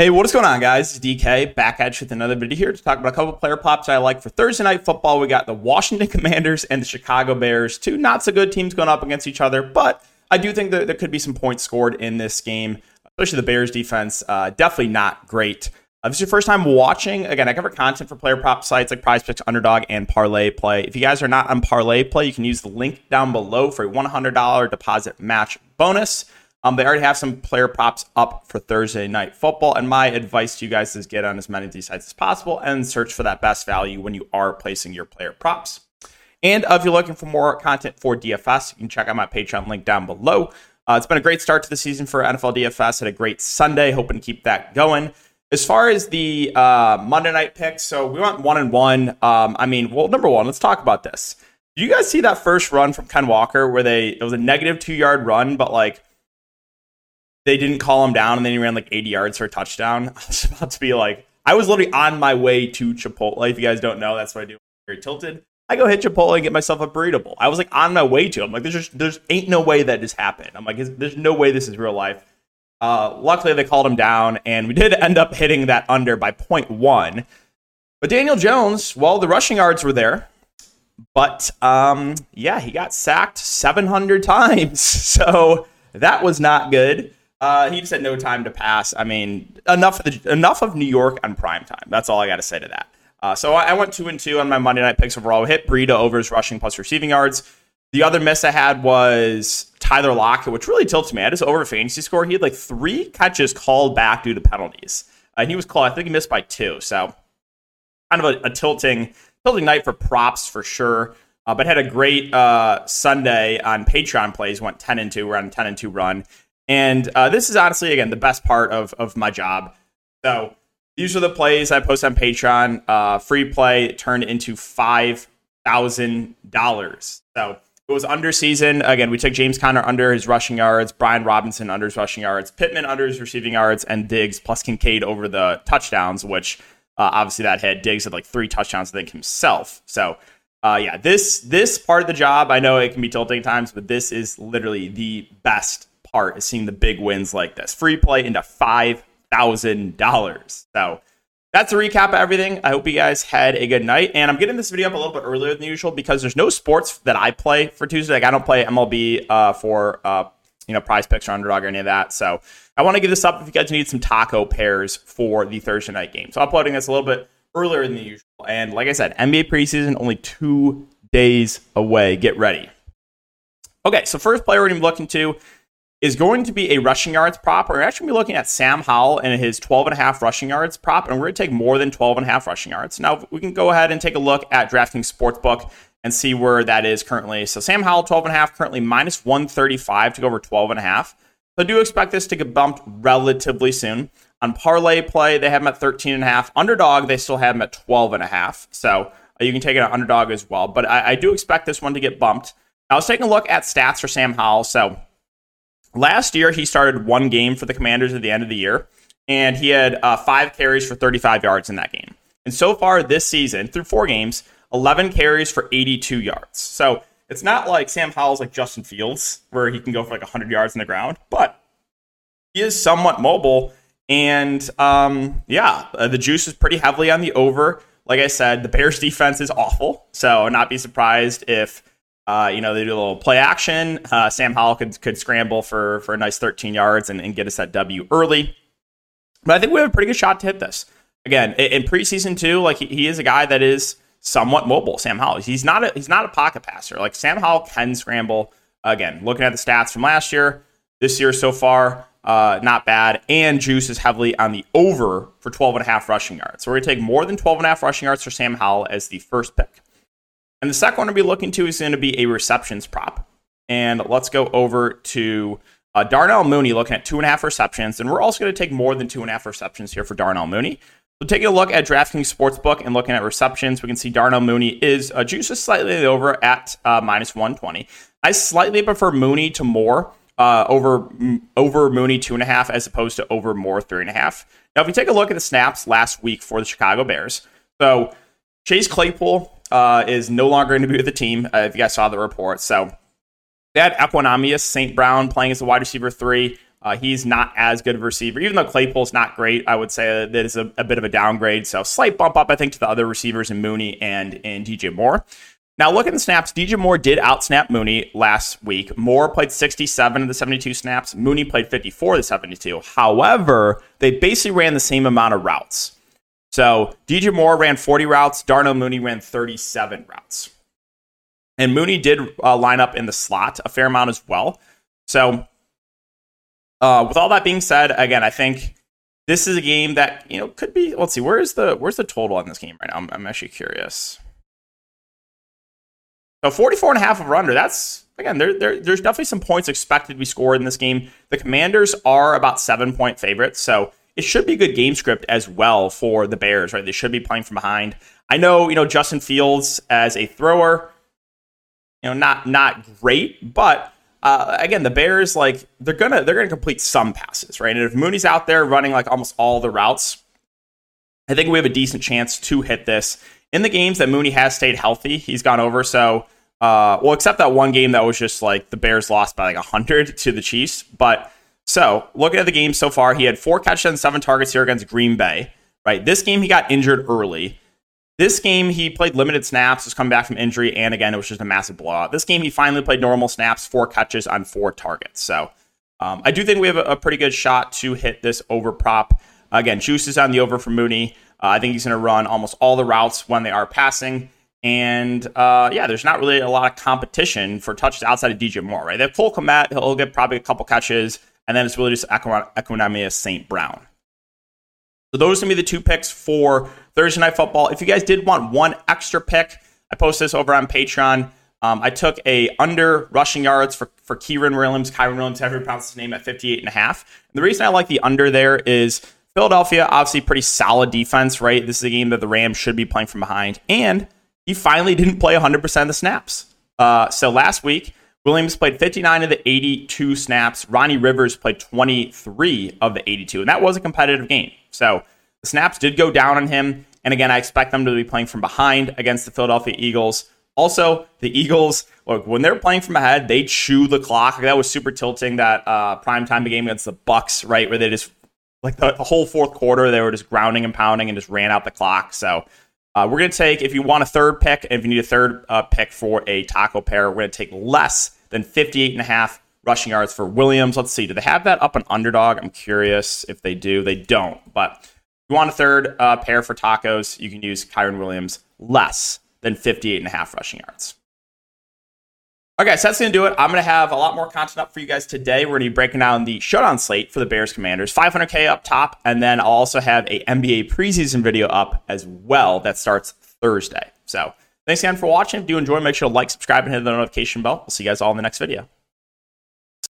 Hey, what is going on, guys? It's DK back at you with another video here to talk about a couple player props I like for Thursday night football. We got the Washington Commanders and the Chicago Bears, two not so good teams going up against each other, but I do think that there could be some points scored in this game, especially the Bears defense. Uh, definitely not great. Uh, if this is your first time watching, again, I cover content for player prop sites like Prize Picks, Underdog, and Parlay Play. If you guys are not on Parlay Play, you can use the link down below for a $100 deposit match bonus. Um, they already have some player props up for Thursday night football, and my advice to you guys is get on as many of these sites as possible and search for that best value when you are placing your player props. And if you're looking for more content for DFS, you can check out my Patreon link down below. Uh, it's been a great start to the season for NFL DFS. Had a great Sunday, hoping to keep that going. As far as the uh, Monday night picks, so we went one and one. Um, I mean, well, number one, let's talk about this. Did you guys see that first run from Ken Walker where they it was a negative two yard run, but like they didn't call him down and then he ran like 80 yards for a touchdown. I was about to be like, I was literally on my way to Chipotle. If you guys don't know, that's what I do. Very tilted. I go hit Chipotle and get myself a burrito bowl. I was like on my way to. I'm like, there's just there's ain't no way that just happened. I'm like, there's no way this is real life. Uh, luckily, they called him down, and we did end up hitting that under by 0.1. But Daniel Jones, well, the rushing yards were there, but um, yeah, he got sacked 700 times, so that was not good. Uh, he just had no time to pass. I mean, enough of the, enough of New York on prime time. That's all I got to say to that. Uh, so I, I, went two and two on my Monday night picks overall. Hit Breida his rushing plus receiving yards. The other miss I had was Tyler Lockett, which really tilts me. I had his over fantasy score. He had like three catches called back due to penalties, uh, and he was called. I think he missed by two. So kind of a, a tilting tilting night for props for sure. Uh, but had a great uh, Sunday on Patreon plays. Went ten and two. We're on ten and two run. And uh, this is honestly, again, the best part of, of my job. So these are the plays I post on Patreon. Uh, free play turned into $5,000. So it was under season. Again, we took James Conner under his rushing yards, Brian Robinson under his rushing yards, Pittman under his receiving yards, and Diggs plus Kincaid over the touchdowns, which uh, obviously that had Diggs had like three touchdowns, I think, himself. So uh, yeah, this this part of the job, I know it can be tilting times, but this is literally the best part is seeing the big wins like this. Free play into $5,000. So that's a recap of everything. I hope you guys had a good night. And I'm getting this video up a little bit earlier than usual because there's no sports that I play for Tuesday. Like I don't play MLB uh, for uh, you know prize picks or underdog or any of that. So I want to give this up if you guys need some taco pairs for the Thursday night game. So uploading this a little bit earlier than usual. And like I said, NBA preseason only two days away. Get ready. Okay, so first player we're going to be looking to is going to be a rushing yards prop. We're actually going to be looking at Sam Howell and his 12 and a half rushing yards prop, and we're going to take more than 12 and a half rushing yards. Now, we can go ahead and take a look at DraftKings Sportsbook and see where that is currently. So Sam Howell, 12 and a half, currently minus 135 to go over 12 and a half. So do expect this to get bumped relatively soon. On parlay play, they have him at 13 and a half. Underdog, they still have him at 12 and a half. So uh, you can take it on underdog as well. But I, I do expect this one to get bumped. I was taking a look at stats for Sam Howell. So Last year, he started one game for the Commanders at the end of the year, and he had uh, five carries for 35 yards in that game. And so far this season, through four games, 11 carries for 82 yards. So it's not like Sam Howell's like Justin Fields, where he can go for like 100 yards in the ground, but he is somewhat mobile. And um, yeah, uh, the juice is pretty heavily on the over. Like I said, the Bears defense is awful. So not be surprised if uh, you know, they do a little play action. Uh, Sam Howell could, could scramble for, for a nice 13 yards and, and get us that W early. But I think we have a pretty good shot to hit this. Again, in, preseason too, like he, he is a guy that is somewhat mobile. Sam Howell. He's not a he's not a pocket passer. Like Sam Howell can scramble. Again, looking at the stats from last year, this year so far, uh, not bad. And Juice is heavily on the over for 12 and a half rushing yards. So we're going to take more than 12 and a half rushing yards for Sam Howell as the first pick. And the second one to be looking to is going to be a receptions prop. And let's go over to uh, Darnell Mooney looking at two and a half receptions. And we're also going to take more than two and a half receptions here for Darnell Mooney. So taking a look at DraftKings Sportsbook and looking at receptions, we can see Darnell Mooney is uh, juices slightly over at uh, minus 120. I slightly prefer Mooney to more uh, over over Mooney two and a half as opposed to over more three and a half. Now, if you take a look at the snaps last week for the Chicago Bears, so Chase Claypool uh, is no longer going to be with the team. Uh, if you guys saw the report, so they had Equanimeous St. Brown playing as a wide receiver three, Uh, he's not as good of a receiver, even though Claypool's not great. I would say that is a, a, bit of a downgrade. So slight bump up, I think, to the other receivers in Mooney and in DJ Moore. Now, look at the snaps. DJ Moore did outsnap Mooney last week. Moore played 67 of the 72 snaps. Mooney played 54 of the 72. However, they basically ran the same amount of routes. So DJ Moore ran 40 routes. Darnell Mooney ran 37 routes. And Mooney did uh, line up in the slot a fair amount as well. So, uh, with all that being said, again, I think this is a game that you know could be. Let's see, where's the where's the total on this game right now? I'm, I'm actually curious. So 44 and a half of under, that's, again, there, there, there's definitely some points expected to be scored in this game. The Commanders are about seven point favorites. So it should be good game script as well for the Bears, right? They should be playing from behind. I know, you know, Justin Fields as a thrower, you know, not not great, but uh, again, the Bears like they're gonna they're gonna complete some passes, right? And if Mooney's out there running like almost all the routes, I think we have a decent chance to hit this in the games that Mooney has stayed healthy, he's gone over. So, uh, well, except that one game that was just like the Bears lost by like 100 to the Chiefs. But so, looking at the game so far, he had four catches and seven targets here against Green Bay. Right, this game he got injured early. This game he played limited snaps, was coming back from injury, and again it was just a massive blowout. This game he finally played normal snaps, four catches on four targets. So um, I do think we have a, a pretty good shot to hit this over prop. Again, juice is on the over for Mooney. Uh, I think he's going to run almost all the routes when they are passing. And uh, yeah, there's not really a lot of competition for touches outside of DJ Moore, right? They have Cole Kmet, he'll get probably a couple catches, and then it's really just Equanimeous St. Brown. So those are going to be the two picks for Thursday Night Football. If you guys did want one extra pick, I posted this over on Patreon. Um, I took a under rushing yards for, for Kyren Williams, Kyren Williams, you pronounce his name, at 58 and a half. And the reason I like the under there is Philadelphia, obviously, pretty solid defense, right? This is a game that the Rams should be playing from behind. And he finally didn't play 100% of the snaps. Uh, so last week, Williams played 59 of the 82 snaps. Ronnie Rivers played 23 of the 82. And that was a competitive game. So the snaps did go down on him. And again, I expect them to be playing from behind against the Philadelphia Eagles. Also, the Eagles, look, when they're playing from ahead, they chew the clock. That was super tilting that uh, primetime game against the Bucs, right? Where they just like the, the, whole fourth quarter, they were just grounding and pounding and just ran out the clock. So uh, we're going to take, if you want a third pick, and if you need a third uh, pick for a taco pair, we're going to take less than 58 and a half rushing yards for Williams. Let's see. Do they have that up an underdog? I'm curious if they do. They don't. But if you want a third uh, pair for tacos, you can use Kyren Williams less than 58 and a half rushing yards. Okay, so that's going to do it. I'm going to have a lot more content up for you guys today. We're going to be breaking down the showdown slate for the Bears Commanders, 500K up top, and then I'll also have a NBA preseason video up as well that starts Thursday. So thanks again for watching. If you enjoy, make sure to like, subscribe, and hit the notification bell. We'll see you guys all in the next video.